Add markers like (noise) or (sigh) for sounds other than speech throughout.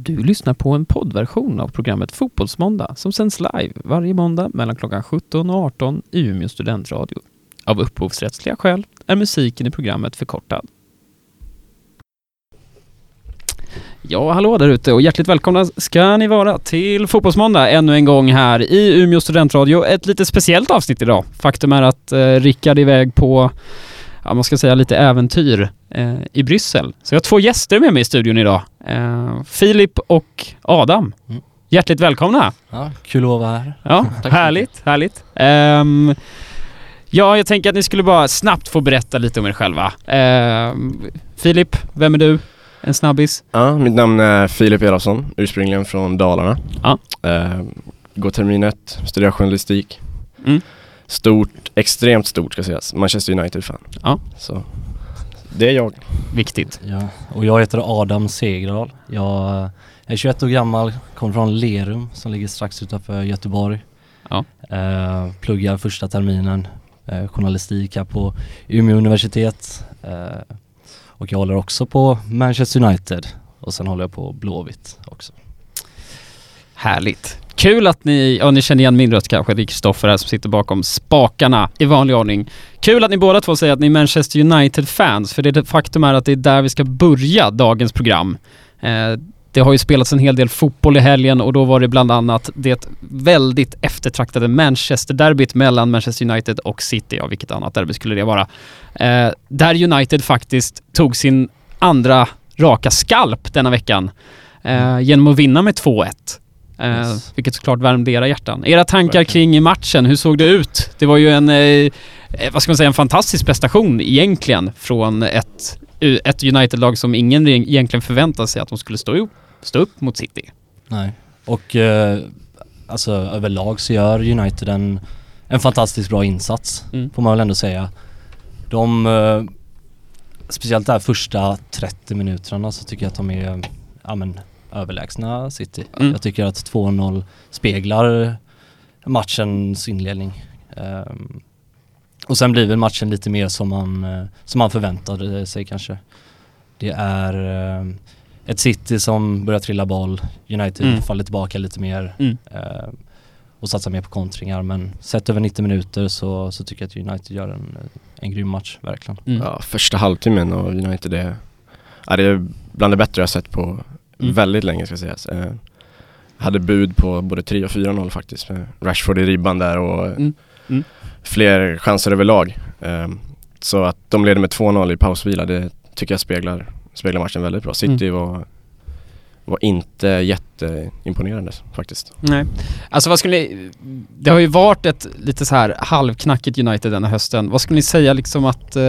Du lyssnar på en poddversion av programmet Fotbollsmåndag som sänds live varje måndag mellan klockan 17 och 18 i Umeå studentradio. Av upphovsrättsliga skäl är musiken i programmet förkortad. Ja, hallå där ute och hjärtligt välkomna ska ni vara till Fotbollsmåndag ännu en gång här i Umeå studentradio. Ett lite speciellt avsnitt idag. Faktum är att eh, Rickard är iväg på ja, man ska säga lite äventyr eh, i Bryssel. Så jag har två gäster med mig i studion idag. Eh, Filip och Adam. Mm. Hjärtligt välkomna! Ja, kul att vara här. Ja, härligt, härligt. Ehm, ja, jag tänker att ni skulle bara snabbt få berätta lite om er själva. Ehm, Filip, vem är du? En snabbis? Ja, mitt namn är Filip Elofsson, ursprungligen från Dalarna. Ja. Eh, går termin ett, studerar journalistik. Mm. Stort, extremt stort ska sägas, Manchester United-fan. Ja. Så det är jag. Viktigt. Ja, och jag heter Adam Segerdal. Jag är 21 år gammal, kommer från Lerum som ligger strax utanför Göteborg. Ja. Eh, pluggar första terminen eh, journalistik här på Umeå universitet. Eh, och jag håller också på Manchester United och sen håller jag på Blåvitt också. Härligt. Kul att ni, ja ni känner igen min röst kanske, det är Kristoffer här som sitter bakom spakarna i vanlig ordning. Kul att ni båda två säger att ni är Manchester United-fans, för det faktum är att det är där vi ska börja dagens program. Eh, det har ju spelats en hel del fotboll i helgen och då var det bland annat det väldigt eftertraktade Manchester-derbyt mellan Manchester United och City, ja vilket annat derby skulle det vara? Eh, där United faktiskt tog sin andra raka skalp denna veckan eh, genom att vinna med 2-1. Eh, Yes. Vilket såklart värmde era hjärtan. Era tankar kring matchen, hur såg det ut? Det var ju en, eh, eh, vad ska man säga, en fantastisk prestation egentligen från ett, ett United-lag som ingen egentligen förväntade sig att de skulle stå upp, stå upp mot City. Nej. Och eh, alltså överlag så gör United en, en fantastiskt bra insats Mm. får man väl ändå säga. De, eh, speciellt där första 30 minuterna så tycker jag att de är ja, men, överlägsna City. Mm. Jag tycker att 2-0 speglar matchens inledning. Ehm, och sen blir väl matchen lite mer som man, eh, som man förväntade sig kanske. Det är eh, ett City som börjar trilla boll, United Mm. faller tillbaka lite mer Mm. eh, och satsar mer på kontringar men sett över 90 minuter så, så tycker jag att United gör en, en grym match, verkligen. Mm. Ja, första halvtimmen av United är, ja, det är bland det bättre jag sett på Mm. väldigt länge ska sägas. Eh, hade bud på både 3 och 4-0 faktiskt. Med Rashford i ribban där och Mm. Mm. fler chanser överlag. Eh, så att de leder med 2-0 i pausvila, det tycker jag speglar, speglar matchen väldigt bra. City var, var inte jätteimponerande faktiskt. Nej. Alltså vad skulle ni, det har ju varit ett lite så här halvknackigt United denna hösten. Vad skulle ni säga liksom att eh,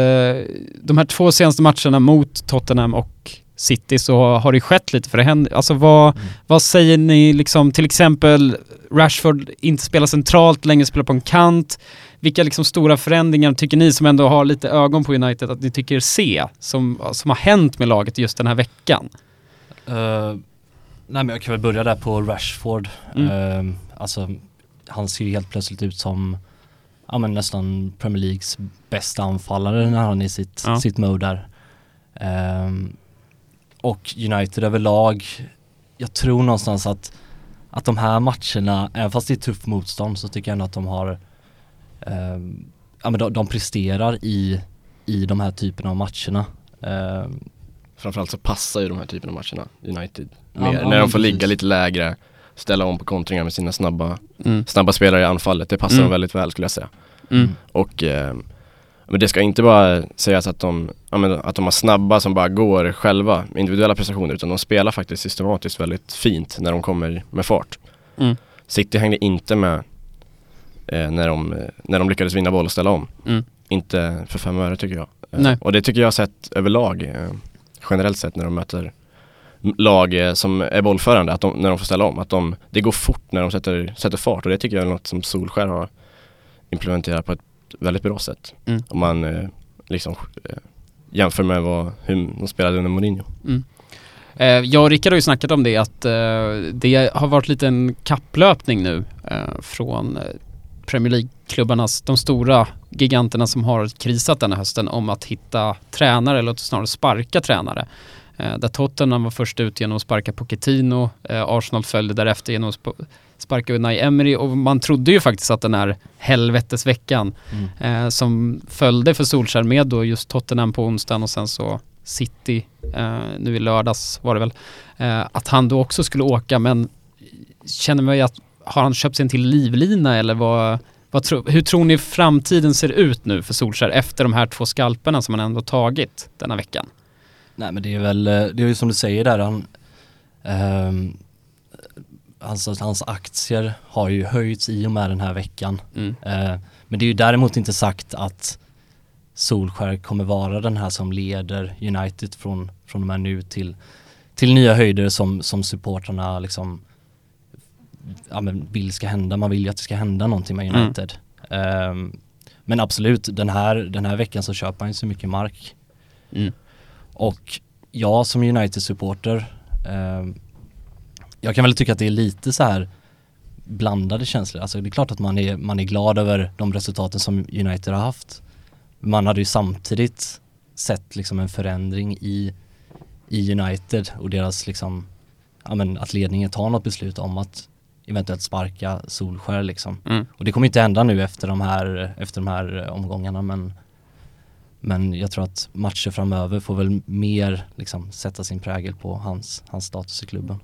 de här två senaste matcherna mot Tottenham och City så har det skett lite för det händer, alltså vad, Mm. vad säger ni liksom till exempel Rashford inte spelar centralt, längre spelar på en kant. Vilka liksom stora förändringar tycker ni som ändå har lite ögon på United att ni tycker er se som, som har hänt med laget just den här veckan? Eh, nej men jag kan väl börja där på Rashford. Mm. Eh, alltså han ser ju helt plötsligt ut som ja, men nästan Premier Leagues bästa anfallare när han är i sitt, Ja. sitt mode där. Ehm, och United överlag, jag tror någonstans att, att de här matcherna, även fast det är tufft motstånd så tycker jag ändå att de har ehm, ja men de, de presterar i, i de här typerna av matcherna. Ehm, Framförallt så passar ju de här typen av matcherna United Ja, mer. ja, När men de får ligga precis. lite lägre, ställa om på kontringar med sina snabba, Mm. snabba spelare i anfallet. Det passar Mm. dem väldigt väl skulle jag säga. Mm. Och eh, men det ska inte bara sägas att de, att de har snabba som bara går själva, individuella prestationer, utan de spelar faktiskt systematiskt väldigt fint när de kommer med fart. Mm. City hängde inte med eh, när, de, när de lyckades vinna boll och ställa om. Mm. Inte för fem öre tycker jag. Eh, Nej. Och det tycker jag har sett överlag, eh, generellt sett när de möter lag eh, som är bollförande, att de, när de får ställa om, att de, det går fort när de sätter, sätter fart och det tycker jag är något som Solskär har implementerat på ett väldigt bra sätt. Mm. Om man eh, liksom eh, jämför med vad, hur de spelade under Mourinho. Eh, jag och Rickard har ju snackat om det att eh, det har varit lite en kapplöpning nu eh, från Premier League-klubbarnas, de stora giganterna som har krisat den här hösten om att hitta tränare eller snarare sparka tränare. Där Tottenham var först ut genom att sparka Pochettino, Arsenal följde därefter genom att sp- sparka Unai Emery och man trodde ju faktiskt att den här helvetesveckan Mm. eh, som följde för Solskjaer med då just Tottenham på onsdagen och sen så City eh, nu i lördags var det väl, eh, att han då också skulle åka men känner man ju att har han köpt sig en till livlina eller vad, vad tro, hur tror ni framtiden ser ut nu för Solskjaer efter de här två skalperna som han ändå tagit denna veckan? Nej men det är väl, eh, det är ju som du säger där, han, ehm, hans, hans aktier har ju höjts i och med den här veckan. Mm. Eh, men det är ju däremot inte sagt att Solskär kommer vara den här som leder United från, från och med nu till, till nya höjder som, som supportrarna liksom ja, men vill ska hända. Man vill ju att det ska hända någonting med Mm. United. Ehm, men absolut, den här, den här veckan så köper han ju så mycket mark. Mm. Och jag som United-supporter, ehm, jag kan väl tycka att det är lite så här blandade känslor. Alltså det är klart att man är, man är glad över de resultaten som United har haft. Man hade ju samtidigt sett liksom en förändring i, i United och deras liksom, ja men att ledningen tar något beslut om att eventuellt sparka Solskär liksom. Mm. Och det kommer inte hända nu efter de här, efter de här omgångarna men men jag tror att matcher framöver får väl mer liksom sätta sin prägel på hans, hans status i klubben.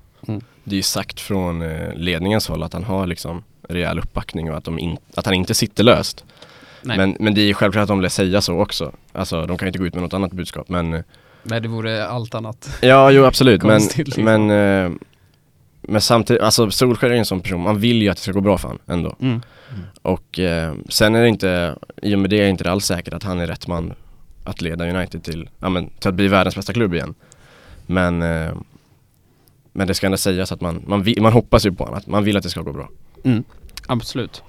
Det är ju sagt från eh, ledningens håll att han har liksom rejäl uppbackning och att, in, att han inte sitter löst. Nej. Men, men det är ju självklart att de vill säga så också. Alltså de kan inte gå ut med något annat budskap men eh, Nej det vore allt annat. Ja, jo absolut men, liksom. men, eh, men samtidigt, alltså Solskjaer är en sån person, man vill ju att det ska gå bra för han ändå. Mm. Och eh, sen är det inte, i och med det är inte det alls säkert att han är rätt man att leda United till, ja men till att bli världens bästa klubb igen. Men, eh, men det ska ändå sägas att man, man, vill, man hoppas ju på honom, att man vill att det ska gå bra. Mm, absolut.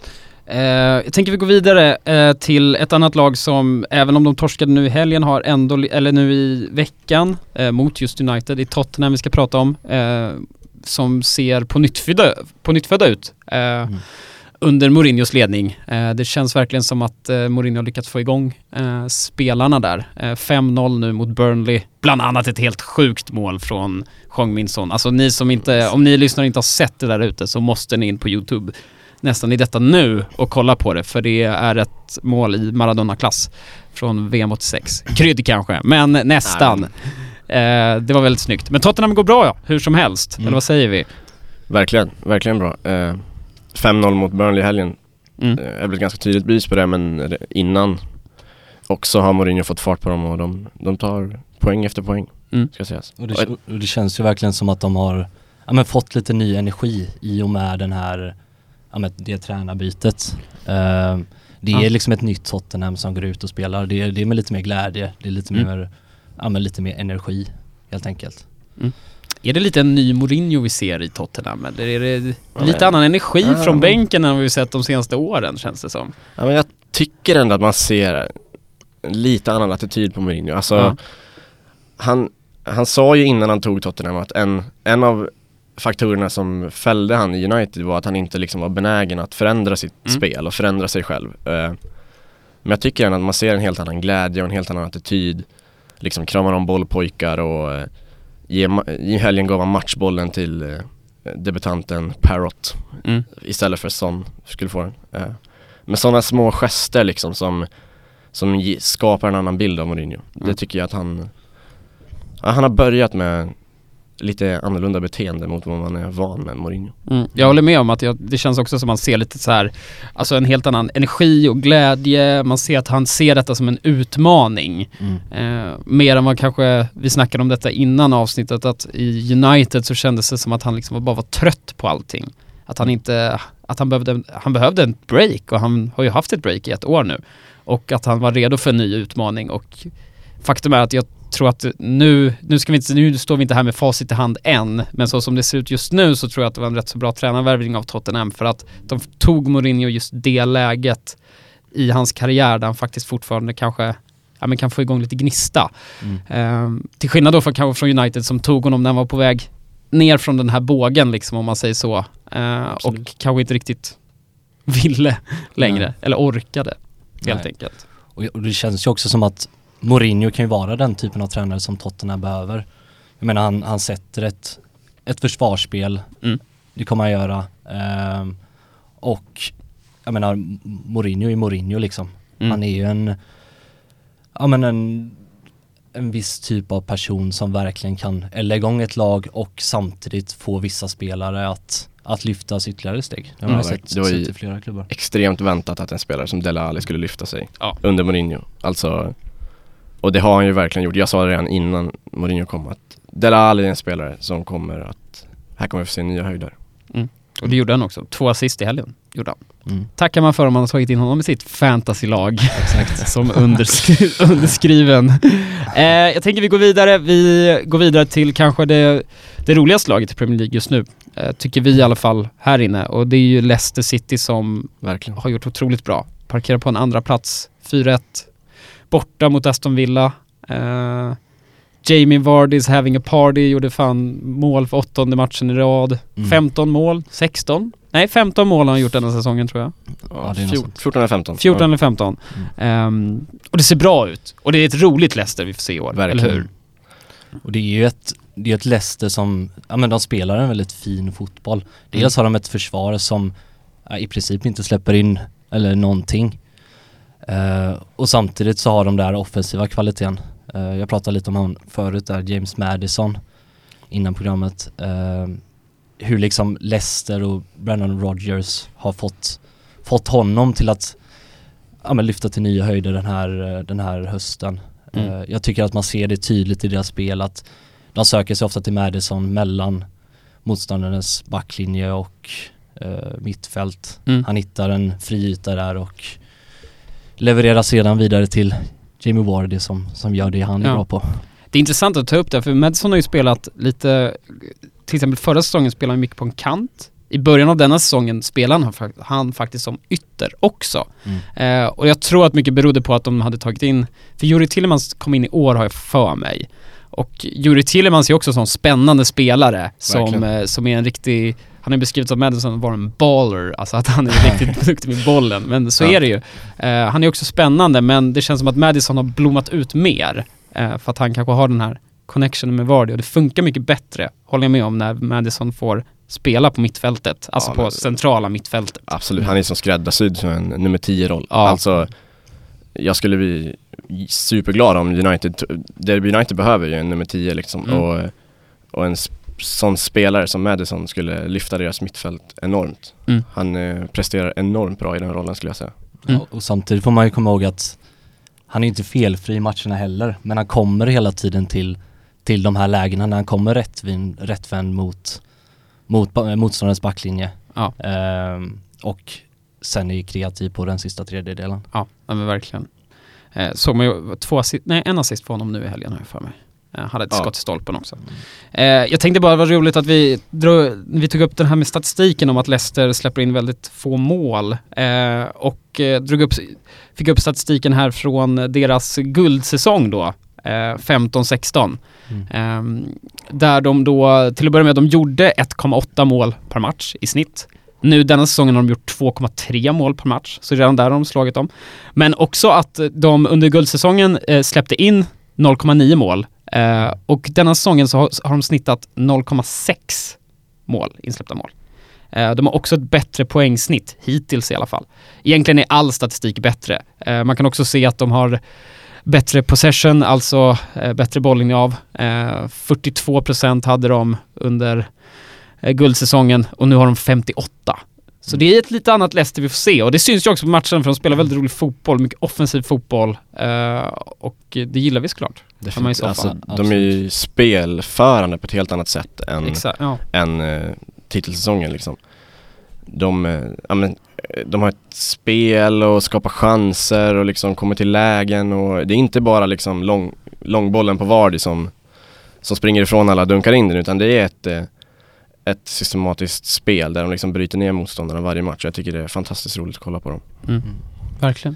Eh, jag tänker vi går vidare eh, till ett annat lag som, även om de torskade nu i helgen, har ändå, eller nu i veckan, eh, mot just United. Det är Tottenham vi ska prata om, eh, som ser på nyttfödda, på nyttfödda ut. Eh, Mm. Under Mourinhos ledning. Eh, det känns verkligen som att eh, Mourinho har lyckats få igång eh, spelarna där. Eh, 5-0 nu mot Burnley. Bland annat ett helt sjukt mål från Jean Minson. Alltså ni som inte, om ni lyssnar och inte har sett det där ute så måste ni in på YouTube nästan i detta nu och kolla på det för det är ett mål i Maradona-klass från VM 86. Krydd kanske, men nästan. Eh, det var väldigt snyggt. Men Tottenham går bra ja, hur som helst. Mm. Eller vad säger vi? Verkligen, verkligen bra. Eh, 5-0 mot Burnley i helgen Mm. eh, är väl ett ganska tydligt bevis på det men innan också har Mourinho fått fart på dem och de, de tar poäng efter poäng, Mm. ska sägas. Och det, och det känns ju verkligen som att de har ja, men fått lite ny energi i och med den här, ja, men det tränarbytet. Eh, det är Ja. liksom ett nytt Tottenham som går ut och spelar. Det är, det är med lite mer glädje, det är lite Mm. mer, ja, men lite mer energi helt enkelt. Är det lite en ny Mourinho vi ser i Tottenham? Eller är det lite annan energi Ja. från bänken än vad vi sett de senaste åren känns det som? Ja men jag tycker ändå att man ser en lite annan attityd på Mourinho. Alltså Ja. han, han sa ju innan han tog Tottenham att en, en av faktorerna som fällde han i United var att han inte liksom var benägen att förändra sitt Mm. spel och förändra sig själv. Eh, Men jag tycker ändå att man ser en helt annan glädje och en helt annan attityd. Liksom kramar om bollpojkar och eh, i helgen gav han matchbollen till eh, debutanten Parrot Mm. istället för Son skulle få den. Eh, Men sådana små gester liksom som, som skapar en annan bild av Mourinho. Mm. Det tycker jag att han, ja, han har börjat med lite annorlunda beteende mot vad man är van med Mourinho. Mm. Jag håller med om att jag, det känns också som man ser lite så här, alltså en helt annan energi och glädje. Man ser att han ser detta som en utmaning. Eh, mer än vad kanske, vi snackade om detta innan avsnittet, att i United så kändes det som att han liksom bara var trött på allting. Att han inte, att han behövde, han behövde en break och han har ju haft ett break i ett år nu. Och att han var redo för en ny utmaning och faktum är att jag tror att nu, nu, ska vi inte, nu står vi inte här med facit i hand än, men så som det ser ut just nu så tror jag att det var en rätt så bra tränarvärvning av Tottenham för att de tog Mourinho just det läget i hans karriär där han faktiskt fortfarande kanske ja, men kan få igång lite gnista. Mm. Ehm, till skillnad då från, kanske från United som tog honom när han var på väg ner från den här bågen liksom om man säger så. Ehm, och kanske inte riktigt ville längre, Nej. eller orkade helt Nej. enkelt. Och det känns ju också som att Mourinho kan ju vara den typen av tränare som Tottenham behöver. jag menar han, han sätter ett, ett försvarsspel. Mm. Det kommer han göra. Ehm, och jag menar Mourinho är Mourinho liksom. Mm. Han är ju en, ja men en, en viss typ av person som verkligen kan elda igång ett lag och samtidigt få vissa spelare att, att lyftas ytterligare steg. Det har man Ja, ju sett, det var sett i flera klubbar. Extremt väntat att en spelare som Dele Alli skulle lyfta sig Ja. under Mourinho. Alltså, och det har han ju verkligen gjort. Jag sa det redan innan Mourinho kom att Dele Alli är en spelare som kommer att, här kommer vi få se nya höjder. Och det gjorde han också. Två assist i helgen gjorde han. Mm. Tackar man för om man har tagit in honom i sitt fantasylag. Exakt. (laughs) Som underskri underskriven. Eh, jag tänker vi går vidare. Vi går vidare till kanske det, det roligaste laget i Premier League just nu. Eh, tycker vi i alla fall här inne. Och det är ju Leicester City som Verkligen. har gjort otroligt bra. Parkerar på en andra plats 4-1. Borta mot Aston Villa. Eh, Jamie Vardy's having a party, gjorde fan mål för åttonde matchen i rad. Mm. 15 mål, 16? Nej 15 mål har han gjort denna säsongen tror jag. Ja, det är något fjor- sånt. 14 eller 15. 14 Ja, eller 15. Ehm, och det ser bra ut. Och det är ett roligt Leicester vi får se i år, Verkligen. eller hur? Och det är ju ett, det är ett Leicester som, ja men de spelar en väldigt fin fotboll. Dels har de ett försvar som ja, i princip inte släpper in eller någonting. Eh, och samtidigt så har de där offensiva kvaliteten. Eh, jag pratade lite om han förut där, James Madison innan programmet. Eh, hur liksom Leicester och Brennan Rodgers har fått, fått honom till att ja, men lyfta till nya höjder den här, den här hösten. Mm. Jag tycker att man ser det tydligt i deras spel att de söker sig ofta till Madison mellan motståndarnas backlinje och mittfält. Mm. Han hittar en fri yta där och levererar sedan vidare till Jamie Vardy som, som gör det han är Ja. bra på. Det är intressant att ta upp det, för Madison har ju spelat lite, till exempel förra säsongen spelade han mycket på en kant. I början av denna säsongen spelade han, han faktiskt som ytter också. Mm. Eh, och jag tror att mycket berodde på att de hade tagit in, för Juri Tillemans kom in i år har jag för mig. Och Juri Tillemans är också en sån spännande spelare som, eh, som är en riktig, han har beskrivits av Madison vara en baller, alltså att han är riktigt (laughs) duktig med bollen. Men så Ja. är det ju. Eh, han är också spännande men det känns som att Madison har blommat ut mer. Eh, för att han kanske har den här connectionen med Vardy och det funkar mycket bättre, håller jag med om, när Madison får spela på mittfältet, alltså Ja, på men- centrala mittfältet. Absolut, han är som skräddarsydd som en nummer 10-roll. Ja. Alltså, jag skulle bli superglad om United, Derby United behöver ju en nummer 10 liksom. Mm. Och, och en sån spelare som Madison skulle lyfta deras mittfält enormt. Mm. Han eh, presterar enormt bra i den rollen skulle jag säga. Mm. Ja, och samtidigt får man ju komma ihåg att han är inte felfri i matcherna heller, men han kommer hela tiden till, till de här lägena när han kommer rättvänd, rättvänd mot, mot motståndarens backlinje. Ja. Ehm, och sen är ju kreativ på den sista tredjedelen. Ja, ja men verkligen. Eh, såg man ju två assist, nej en assist för honom nu i helgen har jag för mig. Eh, hade ett Ja. skott i stolpen också. Eh, jag tänkte bara, vad roligt att vi, drog, vi tog upp den här med statistiken om att Leicester släpper in väldigt få mål. Eh, och drog upp, fick upp statistiken här från deras guldsäsong då, eh, 15-16. Ehm, där de då, till att börja med, de gjorde 1,8 mål per match i snitt. Nu denna säsongen har de gjort 2,3 mål per match, så redan där har de slagit dem. Men också att de under guldsäsongen eh, släppte in 0,9 mål eh, och denna säsongen så har, har de snittat 0,6 mål, insläppta mål. Eh, de har också ett bättre poängsnitt, hittills i alla fall. Egentligen är all statistik bättre. Eh, man kan också se att de har bättre possession, alltså eh, bättre bollinnehav. Eh, 42% hade de under guldsäsongen och nu har de 58. Så det är ett lite annat Leicester vi får se och det syns ju också på matchen för de spelar väldigt rolig fotboll, mycket offensiv fotboll och det gillar vi såklart. Man fall. Alltså, de är ju spelförande på ett helt annat sätt än, Exakt, ja. än eh, titelsäsongen liksom. De, eh, ja, men, eh, de har ett spel och skapar chanser och liksom kommer till lägen och det är inte bara liksom lång, långbollen på Vardy som, som springer ifrån alla dunkar in den utan det är ett, eh, ett systematiskt spel där de liksom bryter ner motståndarna varje match. Jag tycker det är fantastiskt roligt att kolla på dem. Mm. Verkligen.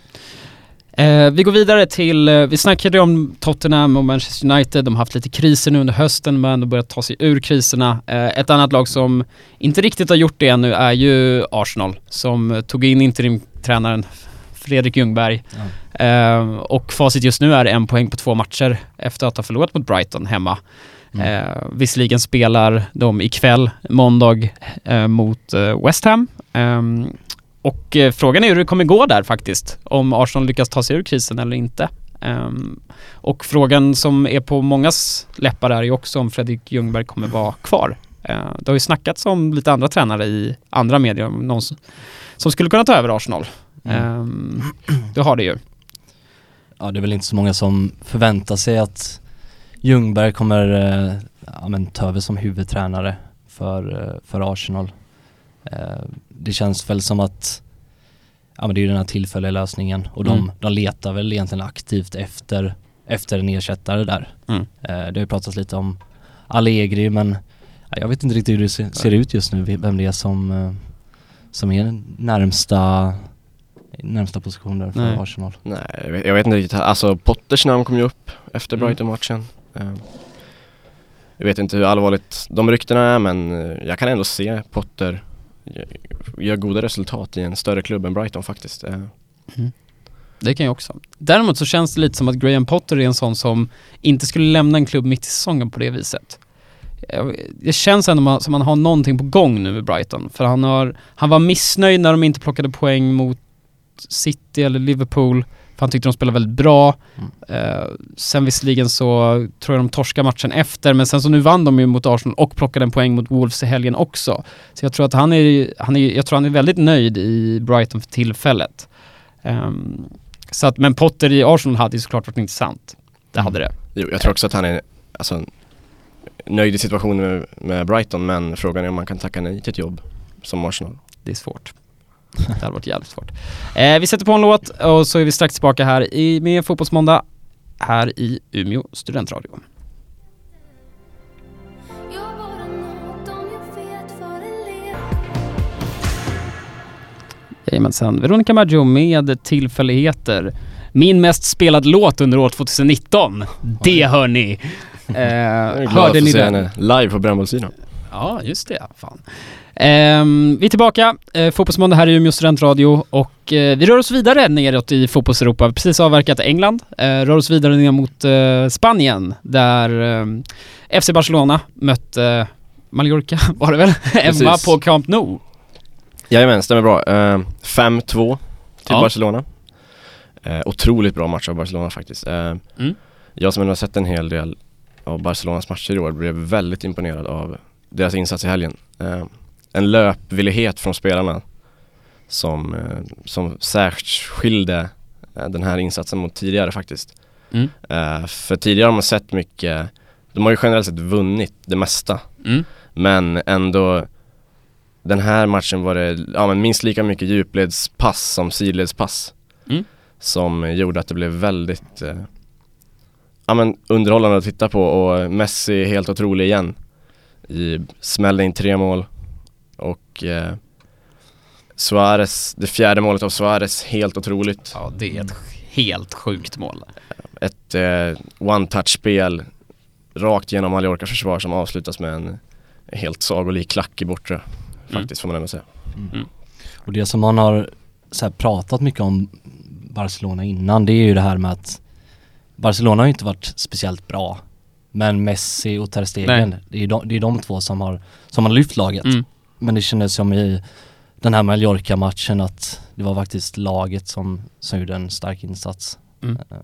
Eh, vi går vidare till, eh, vi snackade om Tottenham och Manchester United, de har haft lite kriser nu under hösten men de börjat ta sig ur kriserna. Eh, ett annat lag som inte riktigt har gjort det ännu är ju Arsenal som tog in interimtränaren Fredrik Ljungberg. Eh, och facit just nu är en poäng på två matcher efter att ha förlorat mot Brighton hemma. Mm. Eh, visserligen spelar de ikväll, måndag, eh, mot West Ham. Ehm, och eh, frågan är hur det kommer gå där faktiskt, om Arsenal lyckas ta sig ur krisen eller inte. Ehm, och frågan som är på mångas läppar är ju också om Fredrik Ljungberg kommer vara kvar. Eh, det har ju snackats om lite andra tränare i andra medier, någon som, skulle kunna ta över Arsenal. Mm. Ehm, det har det ju. Ja det är väl inte så många som förväntar sig att Ljungberg kommer eh, ja, men, ta över som huvudtränare för, eh, för Arsenal. Det känns väl som att ja, men det är ju den här tillfälliga lösningen och de, Mm. de letar väl egentligen aktivt efter, efter en ersättare där. Mm. Eh, det har ju pratats lite om Allegri men ja, jag vet inte riktigt hur det ser, ser ut just nu, vem det är som, eh, som är närmsta, närmsta position där för Nej. Arsenal. Nej, jag vet, jag vet inte riktigt. Alltså Potters namn kom ju upp efter Mm. Brighton-matchen. Eh, Jag vet inte hur allvarligt de ryktena är men jag kan ändå se Potter gör goda resultat i en större klubb än Brighton faktiskt. Eh, mm. Det kan jag också. Däremot så känns det lite som att Graham Potter är en sån som inte skulle lämna en klubb mitt i säsongen på det viset. Det känns ändå som att han har någonting på gång nu med Brighton. För han, har, han var missnöjd när de inte plockade poäng mot City eller Liverpool. Han tyckte de spelade väldigt bra. Mm. Eh, sen visserligen så tror jag de torskade matchen efter, men sen så nu vann de ju mot Arsenal och plockade en poäng mot Wolves i helgen också. Så jag tror att han är, han är, jag tror han är väldigt nöjd i Brighton för tillfället. Ehm, så att, men Potter i Arsenal hade ju såklart varit intressant. Det hade det. jo, jag tror också att han är alltså, nöjd i situationen med, med Brighton men frågan är om man kan tacka nej till ett jobb som Arsenal. Det är svårt. Det hade varit jävligt svårt. Eh, vi sätter på en låt och så är vi strax tillbaka här i, med Fotbollsmåndag här i Umeå studentradio. Jajamensan, Veronica Maggio med tillfälligheter. Min mest spelad låt under år 2019. Det hör ni! Eh, hörde ni den? live på Brännbollssidan. Ja, just det. Fan. Ehm, vi är tillbaka, eh, Fotbollsmåndag här i Umeå studentradio och eh, vi rör oss vidare neråt i fotbollseuropa. Vi har precis avverkat England, eh, rör oss vidare ner mot eh, Spanien där eh, FC Barcelona mötte Mallorca (laughs) var det väl? Emma på Camp Nou. Jajamän, stämmer bra. Eh, 5-2 till Ja. Barcelona. Eh, otroligt bra match av Barcelona faktiskt. Eh, Mm. Jag som ändå har sett en hel del av Barcelonas matcher i år blev väldigt imponerad av deras insats i helgen. Eh, en löpvillighet från spelarna som, eh, som särskilde eh, den här insatsen mot tidigare faktiskt. Mm. För tidigare har man sett mycket, de har ju generellt sett vunnit det mesta Mm. men ändå Den här matchen var det ja, men minst lika mycket djupledspass som sidledspass Mm. Som gjorde att det blev väldigt Ja men underhållande att titta på och Messi helt otrolig igen i, Smällde in tre mål Och eh, Suarez, det fjärde målet av Suarez, helt otroligt. Ja, det är ett helt sjukt mål. Ett eh, one-touch-spel Rakt genom Mallorcas försvar som avslutas med en helt sagolik klack i bortre Faktiskt får man ändå säga. Och det som man har så här, pratat mycket om Barcelona innan det är ju det här med att Barcelona har ju inte varit speciellt bra Men Messi och Ter Stegen, det är, de, det är de två som har, som har lyft laget Mm. Men det kändes som i den här Mallorca-matchen att det var faktiskt laget som, som gjorde en stark insats Mm. Eh,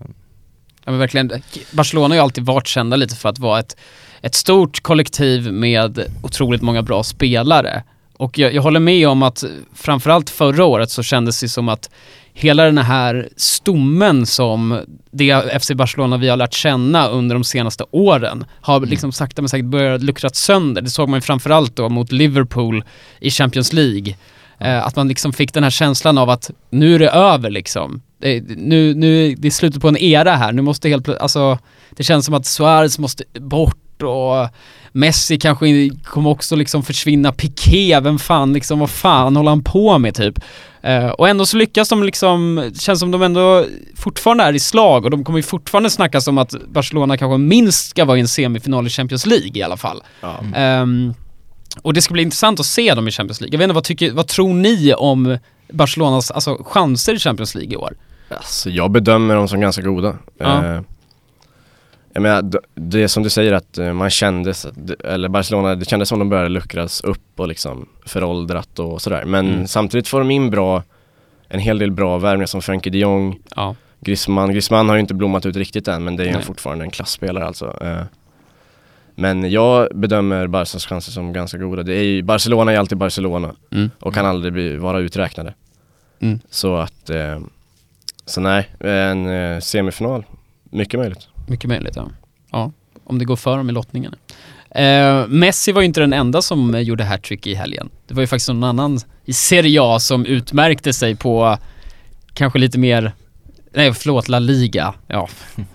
Ja men verkligen, Barcelona har ju alltid varit kända lite för att vara ett, ett stort kollektiv med otroligt många bra spelare. Och jag, jag håller med om att framförallt förra året så kändes det som att hela den här stommen som det FC Barcelona vi har lärt känna under de senaste åren har liksom sakta men säkert börjat luckras sönder. Det såg man ju framförallt då mot Liverpool i Champions League. Eh, att man liksom fick den här känslan av att nu är det över liksom. Det, nu, nu, det är slutet på en era här, nu måste helt plö- alltså det känns som att Suarez måste bort och Messi kanske kommer också liksom försvinna, Piqué, vem fan liksom, vad fan håller han på med typ? Eh, och ändå så lyckas de liksom, känns som de ändå fortfarande är i slag och de kommer ju fortfarande snackas om att Barcelona kanske minst ska vara i en semifinal i Champions League i alla fall. ja. Ehm, och det ska bli intressant att se dem i Champions League. Jag vet inte, vad, tycker, vad tror ni om Barcelonas alltså, chanser i Champions League i år? Alltså jag bedömer dem som ganska goda Ja. eh, Jag menar, det är som du säger att eh, man kändes, eller Barcelona, det kändes som de började luckras upp och liksom föråldrat och sådär. Men Mm. samtidigt får de in bra, en hel del bra värvningar som Frenkie de Jong, Ja. Griezmann. Griezmann har ju inte blommat ut riktigt än men det är ju fortfarande en klassspelare alltså. Eh, Men jag bedömer Barcas chanser som ganska goda. Det är ju, Barcelona är alltid Barcelona Mm. och kan aldrig bli, vara uträknade. Mm. Så att, eh, så nej, en eh, semifinal, mycket möjligt. Mycket möjligt ja. ja. Om det går för dem i lottningen. Eh, Messi var ju inte den enda som eh, gjorde hattrick i helgen. Det var ju faktiskt någon annan i Serie A som utmärkte sig på kanske lite mer, nej förlåt, La Liga. Ja,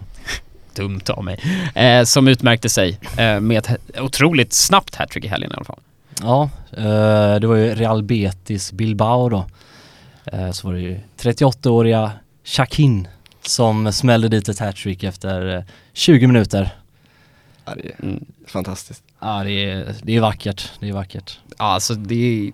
(laughs) dumt av mig. Eh, som utmärkte sig eh, med ett otroligt snabbt hattrick i helgen i alla fall. Ja, eh, det var ju Real Betis Bilbao då. Eh, så var det ju 38-åriga Shakin som smällde dit ett hattrick efter eh, 20 minuter. Ja, det är Mm. fantastiskt. Ja, det är, det är vackert. Det är vackert. Ja, alltså det är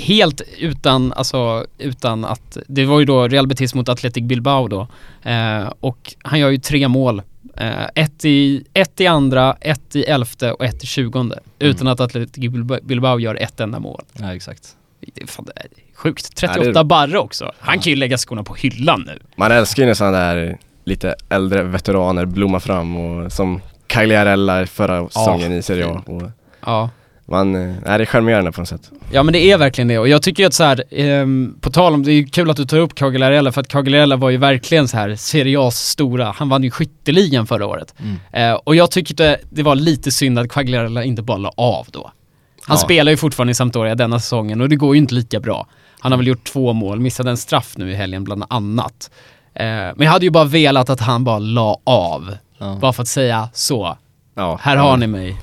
helt utan, alltså utan att, det var ju då Real Betis mot Athletic Bilbao då. Eh, och han gör ju tre mål. Eh, ett, i, ett i andra, ett i elfte och ett i tjugonde. Utan att Athletic Bilba- Bilbao gör ett enda mål. Ja, exakt. Det är, fan, det är sjukt. Ja, 38 det är- barre också. Han kan ju lägga skorna på hyllan nu. Man älskar ju när sådana där lite äldre veteraner blommar fram och som Cagliarella förra säsongen i Serie A. Och Ja. man, eh, nej, det är charmerande på något sätt. Ja men det är verkligen det och jag tycker att så här, ehm, på tal om, det är ju kul att du tar upp Cagliarella för att Cagliarella var ju verkligen så här Serie A's stora, han vann ju skytteligan förra året. Mm. Eh, och jag tyckte det, det var lite synd att Quagliarella inte bara la av då. Han Ja. spelar ju fortfarande i Sampdoria denna säsongen och det går ju inte lika bra. Han har väl gjort två mål, missade en straff nu i helgen bland annat. Eh, men jag hade ju bara velat att han bara la av. Ja. Bara för att säga så, Ja, här har ni mig.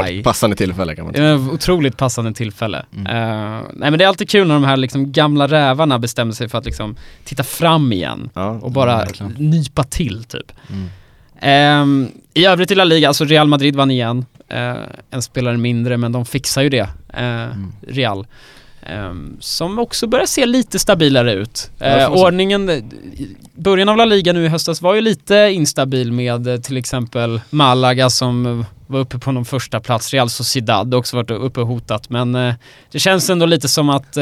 Bye. passande tillfälle kan man säga. otroligt passande tillfälle. Mm. Eh, nej men det är alltid kul när de här liksom gamla rävarna bestämmer sig för att liksom titta fram igen och bara nypa till typ. Mm. Ehm, I övrigt i La Liga, alltså Real Madrid vann igen. Eh, en spelare mindre, men de fixar ju det. Eh, Mm. Real. Ehm, som också börjar se lite stabilare ut. Säga. ordningen, början av La Liga nu i höstas var ju lite instabil med till exempel Malaga som var uppe på någon första plats. Real Sociedad har också varit uppe och hotat, men det känns ändå lite som att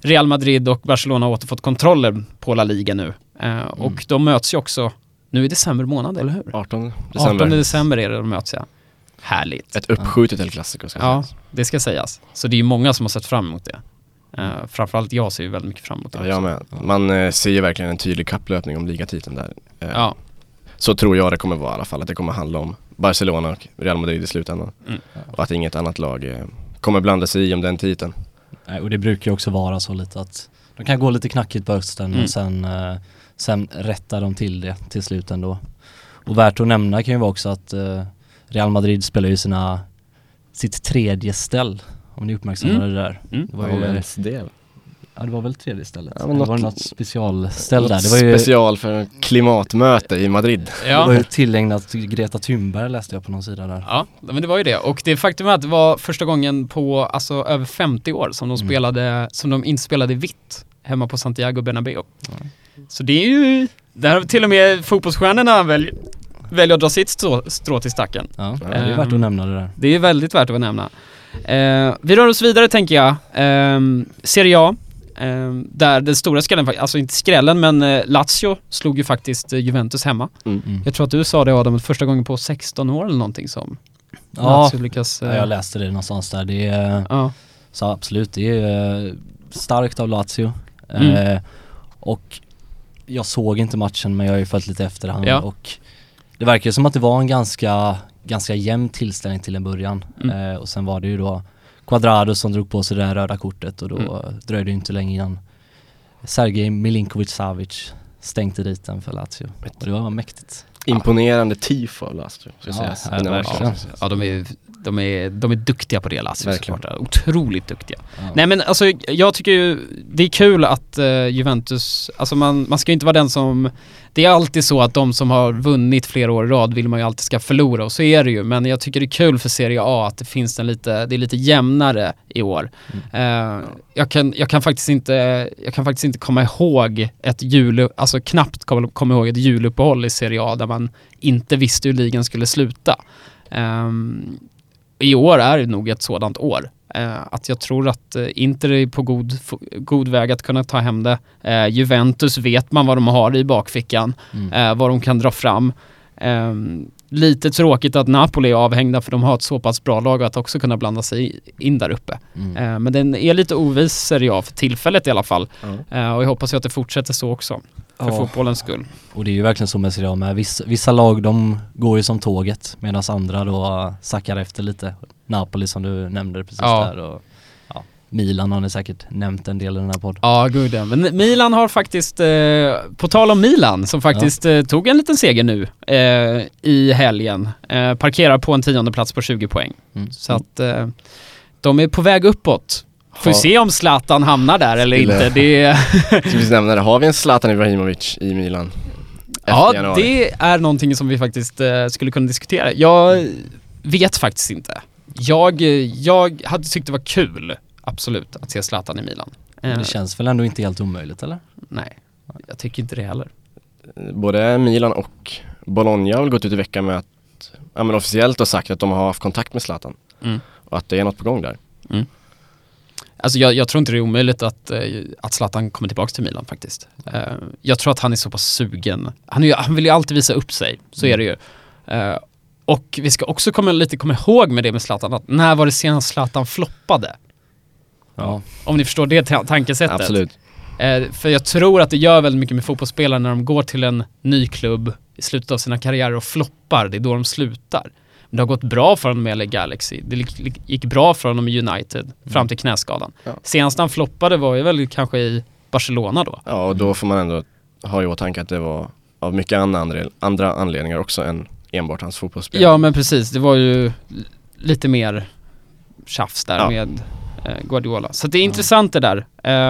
Real Madrid och Barcelona har återfått kontrollen på La Liga nu. Eh, och de möts ju också nu i december månad, eller hur? 18 18 december. december är det de möts ja. Härligt. Ett uppskjutet El Clasico ska Ja, sägas. det ska sägas. Så det är ju många som har sett fram emot det. Uh, framförallt jag ser ju väldigt mycket fram emot det Ja, jag med. Man eh, ser ju verkligen en tydlig kapplöpning om ligatiteln där. Eh, Ja, Så tror jag det kommer vara i alla fall, att det kommer handla om Barcelona och Real Madrid i slutändan. Mm. Och att inget annat lag eh, kommer blanda sig i om den titeln. Nej, och det brukar ju också vara så lite att de kan gå lite knackigt på hösten Mm. men sen, sen rättar de till det till slut ändå. Och värt att nämna kan ju vara också att eh, Real Madrid spelar ju sina, sitt tredje ställ om ni uppmärksammade Mm. det där. Mm. Det var ju, del. ja det var väl tredje stället? Ja, något- var det något specialställ där? Det var ju, Special för klimatmöte i Madrid. det var ja. ju tillägnat till Greta Thunberg läste jag på någon sida där. ja, men det var ju det. Och det faktum är att det var första gången på alltså, över 50 år som de Mm. spelade, som de inspelade vitt hemma på Santiago Bernabéu. Så det är ju, där till och med fotbollsstjärnorna väljer, väljer att dra sitt strå, strå till stacken. Ja, det är värt att nämna det där. Det är väldigt värt att nämna. Eh, vi rör oss vidare tänker jag. Eh, Serie A. Eh, där den stora skrällen, alltså inte skrällen men eh, Lazio slog ju faktiskt eh, Juventus hemma. Mm. Jag tror att du sa det Adam, första gången på 16 år eller någonting som Ja, Lazio lyckas... eh, ja, jag läste det någonstans där. Det är, ja. Så absolut, det är eh, starkt av Lazio. Mm. Eh, och jag såg inte matchen men jag har ju följt lite efterhand Ja. och det verkar ju som att det var en ganska, ganska jämn tillställning till en början. Mm. Eh, och sen var det ju då Quadrado som drog på sig det där röda kortet och då Mm. dröjde det inte länge innan Sergej Milinkovic Savic stänkte dit den för Lazio. Och det var mäktigt. Imponerande tifo av Lazio, ska Ja, sägas. ja, ja, de är, de är, de är duktiga på det Lazio supportrar. Otroligt duktiga. Ja. Nej men alltså jag tycker ju det är kul att eh, Juventus, alltså man, man ska ju inte vara den som Det är alltid så att de som har vunnit flera år i rad vill man ju alltid ska förlora och så är det ju men jag tycker det är kul för Serie A att det finns en lite, det är lite jämnare i år. Eh, jag, kan, jag kan faktiskt inte, jag kan faktiskt inte komma ihåg ett jul, alltså knappt komma, komma ihåg ett juluppehåll i Serie A där man inte visste hur ligan skulle sluta. Ehm, I år är nog ett sådant år. Eh, att jag tror att eh, Inter är på god, god väg att kunna ta hem det. Eh, Juventus vet man vad de har i bakfickan, Mm. vad de kan dra fram. Ehm, lite tråkigt att Napoli är avhängda för de har ett så pass bra lag att också kunna blanda sig in där uppe. Mm. Eh, men den är lite oviss Serie A för tillfället i alla fall. Ja. Eh, och jag hoppas ju att det fortsätter så också. För Ja. fotbollens skull. Och det är ju verkligen så med Serie A med. Vissa, vissa lag de går ju som tåget medan andra då sackar efter lite. Napoli som du nämnde precis Ja. där och Milan har ni säkert nämnt en del i den här podden. Ja, gud ja. Men Milan har faktiskt, eh, på tal om Milan, som faktiskt eh, tog en liten seger nu eh, i helgen. Eh, parkerar på en tionde plats på 20 poäng. Mm. Så att eh, de är på väg uppåt. Får vi Ha- se om Zlatan hamnar där eller Skulle- inte. Det, (laughs) Ska vi nämna det, har vi en Zlatan Ibrahimovic i Milan? Ja, januari? det är någonting som vi faktiskt eh, skulle kunna diskutera. Jag vet faktiskt inte. Jag, jag hade tyckt det var kul, absolut, att se Zlatan i Milan. Men Eh, det känns väl ändå inte helt omöjligt eller? Nej, jag tycker inte det heller. Både Milan och Bologna har väl gått ut i veckan med att, ja men officiellt har sagt att de har haft kontakt med Zlatan Mm. och att det är något på gång där. Alltså jag, jag tror inte det är omöjligt att, eh, att Zlatan kommer tillbaka till Milan faktiskt. Eh, jag tror att han är så pass sugen. Han, är han vill ju alltid visa upp sig, så är det ju. Eh, och vi ska också komma, lite komma ihåg med det med Zlatan, att när var det senast Zlatan floppade? Ja. Om ni förstår det ta- tankesättet. Absolut. Eh, för jag tror att det gör väldigt mycket med fotbollsspelare när de går till en ny klubb i slutet av sina karriärer och floppar, det är då de slutar. Men det har gått bra för honom med LA Galaxy, det gick, bra för honom i United fram till knäskadan. Ja. Senast han floppade var ju väl kanske i Barcelona då. Ja och då får man ändå ha i åtanke att det var av mycket andra, andra, anledningar också än enbart hans fotbollsspel. Ja men precis, det var ju lite mer tjafs där Ja. med Guardiola. Så det är intressant det där.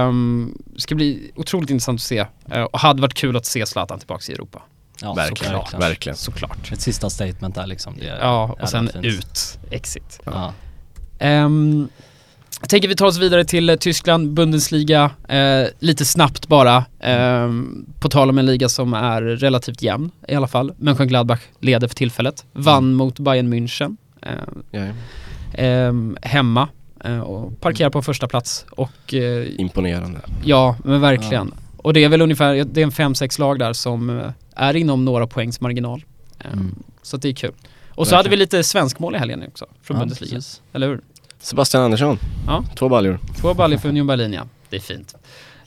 Um, ska bli otroligt intressant att se. Eh, och hade varit kul att se Zlatan tillbaka i Europa. Ja, verkligen, såklart. verkligen. Såklart. Ett sista statement där liksom. Det Ja, och sen fint. ut, exit. Ja. Ehm, jag tänker vi tar oss vidare till eh, Tyskland, Bundesliga, eh, lite snabbt bara. Ehm, på tal om en liga som är relativt jämn i alla fall. Mönchengladbach leder för tillfället. Vann mot Bayern München. ehm, hemma eh, och parkerar på första plats och eh, imponerande. ja, men verkligen. Och det är väl ungefär, det är en 5-6 lag där som eh, är inom några poängs marginal. Mm. Så att det är kul. Och så hade vi lite svenskmål i helgen också, från Ja, Bundesliga. precis. Eller hur? Sebastian Andersson, Ja. två baljor. Två baljor för Union Berlin ja. Det är fint.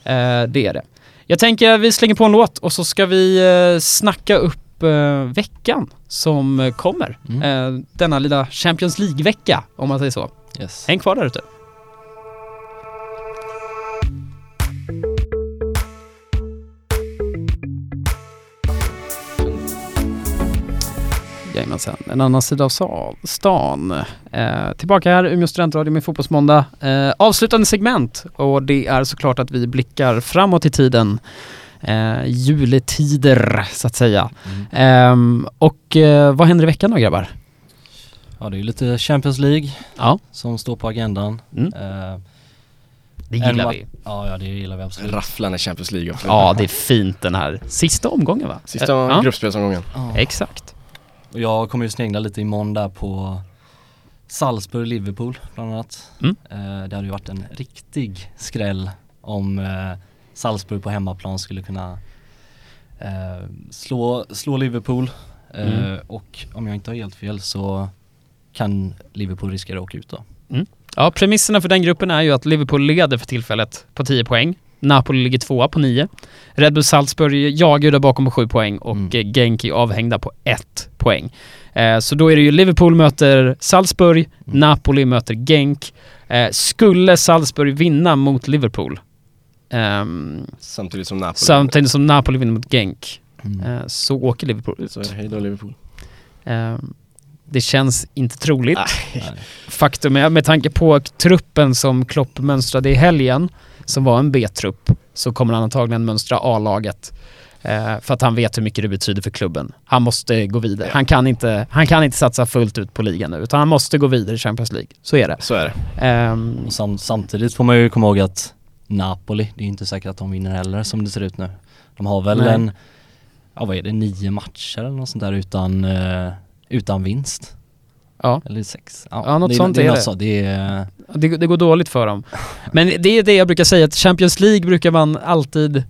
Eh, det är det. Jag tänker att vi slänger på en låt och så ska vi eh, snacka upp eh, veckan som kommer. Mm. Eh, denna lilla Champions League-vecka, om man säger så. Yes. Häng kvar där ute. Jajamensan, en annan sida av stan. Eh, tillbaka här, Umeå studentradio med Fotbollsmåndag. Eh, avslutande segment och det är såklart att vi blickar framåt i tiden. Eh, juletider, så att säga. Mm. Ehm, och eh, vad händer i veckan då grabbar? Ja det är ju lite Champions League Ja, som står på agendan. Mm. Eh, det gillar vi. Ja, ja det gillar vi absolut. Rafflande Champions League också. Ja, det är fint den här sista omgången va? Sista Eh, ja, gruppspelsomgången. Ja. Exakt. Och jag kommer ju snegla lite imorgon där på Salzburg-Liverpool bland annat. Mm. Eh, det hade ju varit en riktig skräll om eh, Salzburg på hemmaplan skulle kunna eh, slå, slå Liverpool. Eh, Mm. och om jag inte har helt fel så kan Liverpool riskera att åka ut då. Ja, premisserna för den gruppen är ju att Liverpool leder för tillfället på 10 poäng. Napoli ligger tvåa på 9. Red Bull Salzburg jagar där bakom på 7 poäng och Mm. mm. Genk är avhängda på 1 poäng. Eh, så då är det ju Liverpool möter Salzburg, Mm. Napoli möter Genk. Eh, skulle Salzburg vinna mot Liverpool, ehm, Samtidigt som Napoli. samtidigt som Napoli vinner mot Genk, Mm. eh, så åker Liverpool ut. Så hej då Liverpool. Ehm, det känns inte troligt. Nej. Faktum är, med tanke på truppen som Klopp mönstrade i helgen, som var en B-trupp, så kommer han antagligen mönstra A-laget. Eh, för att han vet hur mycket det betyder för klubben. Han måste gå vidare. Han kan inte, han kan inte satsa fullt ut på ligan nu, utan han måste gå vidare i Champions League. Så är det. Så är det. Och sam- samtidigt får man ju komma ihåg att Napoli, det är inte säkert att de vinner heller som det ser ut nu. De har väl Nej. en, ja vad är det, nio matcher eller något sånt där utan, eh, utan vinst. Ja, Eller sex. Ja, något det, sånt det är det. Så, det är, det, det går dåligt för dem. Men det är det jag brukar säga, att Champions League brukar man alltid...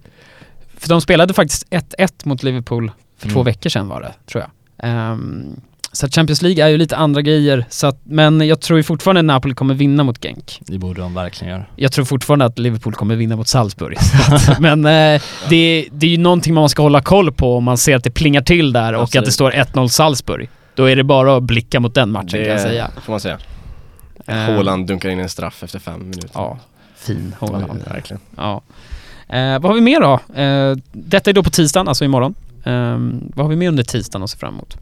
För de spelade faktiskt 1-1 mot Liverpool för två Mm. veckor sedan var det, tror jag. Ehm, så Champions League är ju lite andra grejer, så att, men jag tror ju fortfarande att Napoli kommer vinna mot Genk. det borde de verkligen göra. Jag tror fortfarande att Liverpool kommer vinna mot Salzburg. Att, (laughs) men eh, det, det är ju någonting man ska hålla koll på om man ser att det plingar till där och Absolut. att det står 1-0 Salzburg. Då är det bara att blicka mot den matchen kan jag säga. får man säga. Eh, Haaland dunkar in en straff efter fem minuter. Ja, fin Haaland. Ja, verkligen. Ja. Eh, vad har vi mer då? Eh, detta är då på tisdagen, alltså imorgon. Eh, vad har vi mer under tisdagen att se fram emot?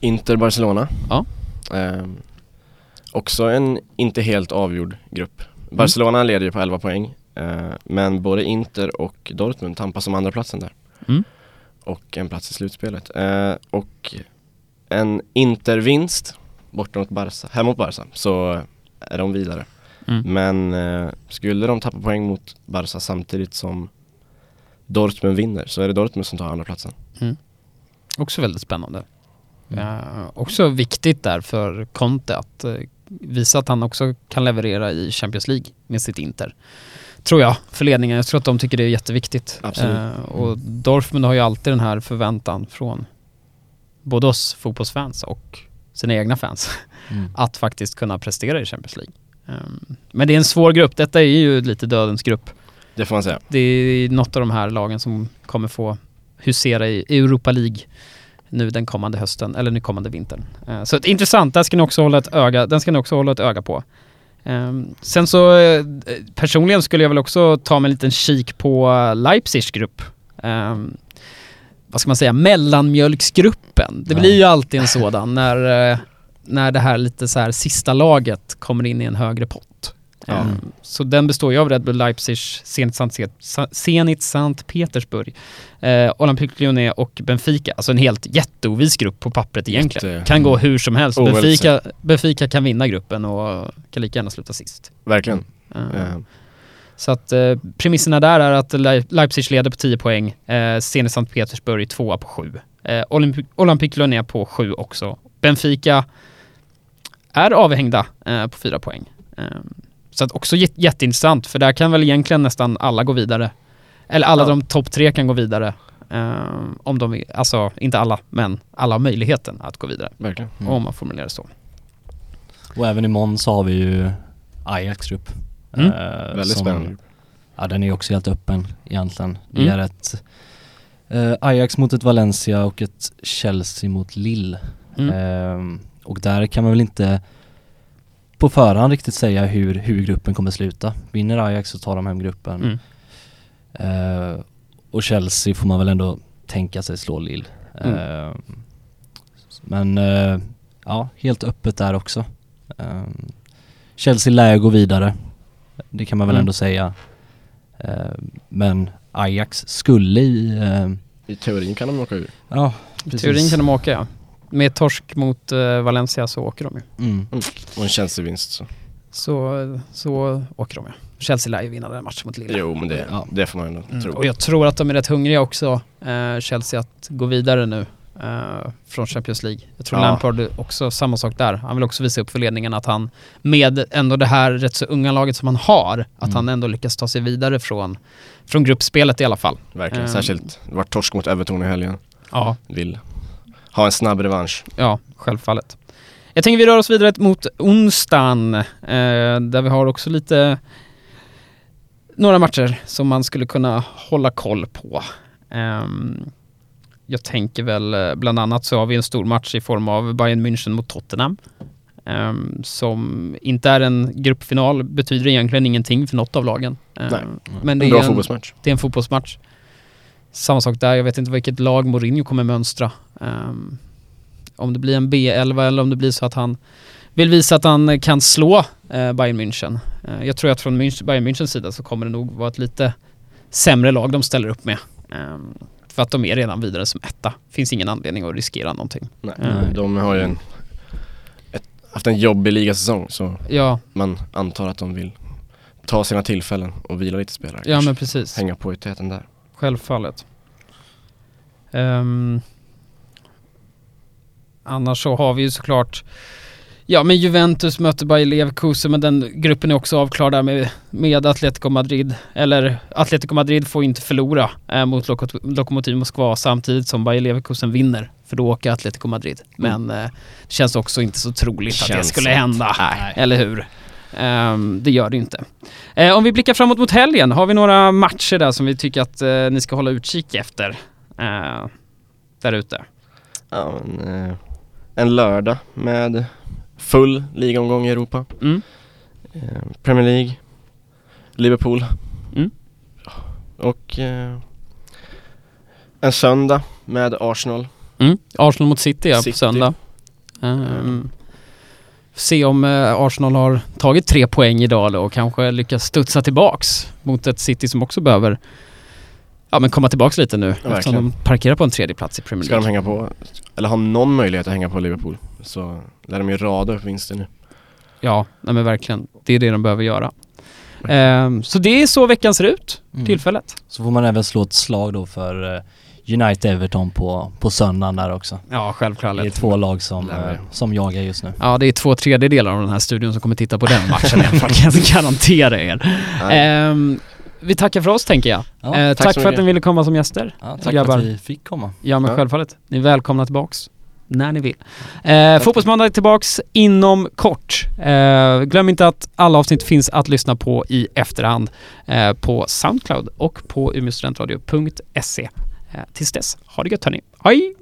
Inter Barcelona. Ja. Ehm, också en inte helt avgjord grupp. Barcelona leder ju på 11 poäng. eh, men både Inter och Dortmund tampas om andra platsen där. Mm. Och en plats i slutspelet. Eh, och en Inter-vinst borta mot Barca, hemma mot Barca, så är de vidare. Mm. Men eh, skulle de tappa poäng mot Barca samtidigt som Dortmund vinner så är det Dortmund som tar andra platsen. Också väldigt spännande. Mm. Eh, också viktigt där för Conte att eh, visa att han också kan leverera i Champions League med sitt Inter. Tror jag, för ledningen. Jag tror att de tycker det är jätteviktigt. Eh, och Dortmund har ju alltid den här förväntan från både oss fotbollsfans och sina egna fans (laughs) Mm. att faktiskt kunna prestera i Champions League. Ehm, men det är en svår grupp. Detta är ju lite dödens grupp. Det får man säga. Det är något av de här lagen som kommer få husera i Europa League nu den kommande hösten, eller nu kommande vintern. Eh, så ett intressant, där ska ni också hålla ett öga, den ska ni också hålla ett öga på. Ehm, sen så eh, personligen skulle jag väl också ta mig en liten kik på Leipzigs grupp. Ehm, vad ska man säga, mellanmjölksgruppen. Det blir ju alltid en sådan när, eh, när det här lite så här sista laget kommer in i en högre pott. Ja. Ehm, Så den består ju av Red Bull Leipzig, Zenit Sankt, Petersburg, eh, Olympique Lyonnais och Benfica. Alltså en helt jätteovis grupp på pappret egentligen. Jätte- Kan gå hur som helst. Benfica, Benfica kan vinna gruppen och kan lika gärna sluta sist. Verkligen. Eh, Eh, Så att eh, premisserna där är att Le- Leipzig leder på 10 poäng, eh, Zenit Sankt Petersburg tvåa på 7. Eh, Olympi- Olympique Lyonnais på 7 också. Benfica är avhängda eh, på 4 poäng. Eh, så att också jät- jätteintressant, för där kan väl egentligen nästan alla gå vidare. Eller alla Ja. de topp tre kan gå vidare. Eh, om de alltså inte alla, men alla har möjligheten att gå vidare. verkligen. Mm. Om man formulerar det så. Och även imorgon så har vi ju Ajax grupp. Mm. eh, Väldigt som- spännande. Ja den är också helt öppen egentligen. Det Mm. är ett eh, Ajax mot ett Valencia och ett Chelsea mot Lille. Mm. Ehm, och där kan man väl inte på förhand riktigt säga hur, hur gruppen kommer sluta. Vinner Ajax så tar de hem gruppen. Mm. Eh, och Chelsea får man väl ändå tänka sig slå Lille. Mm. Eh, men eh, ja, helt öppet där också. Chelsea lär gå vidare. Det kan man väl Mm. ändå säga. Men Ajax skulle i... I teorin kan de åka ur. ja, I teorin kan de åka ja. Med torsk mot eh, Valencia så åker de ju. Mm. Och en Chelsea-vinst så. Så, så åker de ja. Chelsea lär ju vinna den matchen mot Lille. Jo men det, Ja. det får man ändå Mm. tro. Och jag tror att de är rätt hungriga också, eh, Chelsea, att gå vidare nu eh, från Champions League. Jag tror Ja. Lampard också, samma sak där. Han vill också visa upp för ledningen att han, med ändå det här rätt så unga laget som han har, att Mm. han ändå lyckas ta sig vidare från, från gruppspelet i alla fall. Verkligen, Ehm. särskilt det var torsk mot Everton i helgen. Ja, Vill ha en snabb revansch. ja, självfallet. Jag tänker vi rör oss vidare mot onsdagen, eh, där vi har också lite några matcher som man skulle kunna hålla koll på. Ehm, jag tänker väl eh, bland annat så har vi en stor match i form av Bayern München mot Tottenham. ehm, som inte är en gruppfinal, betyder egentligen ingenting för något av lagen. Ehm, Nej. Men det En är bra en, fotbollsmatch. det är en fotbollsmatch. Samma sak där, jag vet inte vilket lag Mourinho kommer mönstra. Ehm, om det blir en B11 eller om det blir så att han vill visa att han kan slå eh, Bayern München. Eh, jag tror att från München, Bayern Münchens sida så kommer det nog vara ett lite sämre lag de ställer upp med. Ehm, för att de är redan vidare som etta. Finns ingen anledning att riskera någonting. Nej. Mm. De har ju en, ett, haft en jobbig ligasäsong så Ja, man antar att de vill ta sina tillfällen och vila lite spelare. ja men precis. Hänga på i täten där. Självfallet. Ehm, annars så har vi ju såklart Ja men Juventus möter Bayer Leverkusen men den gruppen är också avklarad där med, med Atletico Madrid. Eller Atletico Madrid får inte förlora eh, mot Loko- Lokomotiv Moskva samtidigt som Bayer Leverkusen vinner. För då åker Atletico Madrid. Men eh, det känns också inte så troligt att det Känns skulle hända. Nej. Eller hur? Ehm, det gör det inte. Eh, om vi blickar framåt mot helgen, har vi några matcher där som vi tycker att eh, ni ska hålla utkik efter? Eh, där ute. Ja, men, en lördag med full ligaomgång i Europa. Mm. Eh, Premier League, Liverpool. Mm. Och eh, en söndag med Arsenal. Mm. Arsenal mot City, ja, på City. söndag. Ehm, se om eh, Arsenal har tagit tre poäng idag då och kanske lyckas studsa tillbaks mot ett City som också behöver ja, men komma tillbaks lite nu eftersom verkligen. de parkerar på en tredje plats i Premier Ska de League. hänga på, eller ha någon möjlighet att hänga på Liverpool så lär de ju rada upp vinster nu. Ja, nej men verkligen. Det är det de behöver göra. Ehm, så det är så veckan ser ut, Mm. tillfället. Så får man även slå ett slag då för eh, United-Everton på, på söndagen där också. Ja, Det är självklart. två lag som, eh, som jagar just nu. Ja, det är två tredjedelar av den här studion som kommer titta på den matchen i alla fall, kan jag garantera er. Ehm, vi tackar för oss tänker jag. Ja, Eh, tack tack för att ni ville komma som gäster. Ja, tack för grabbar. att vi fick komma. Ja men Ja. självfallet. Ni är välkomna tillbaks. När ni vill. Eh, Fotbollsmåndag är tillbaks inom kort. Eh, glöm inte att alla avsnitt finns att lyssna på i efterhand eh, på Soundcloud och på umeåstudentradio.se. Eh, tills dess, ha det gött hörni. Hej!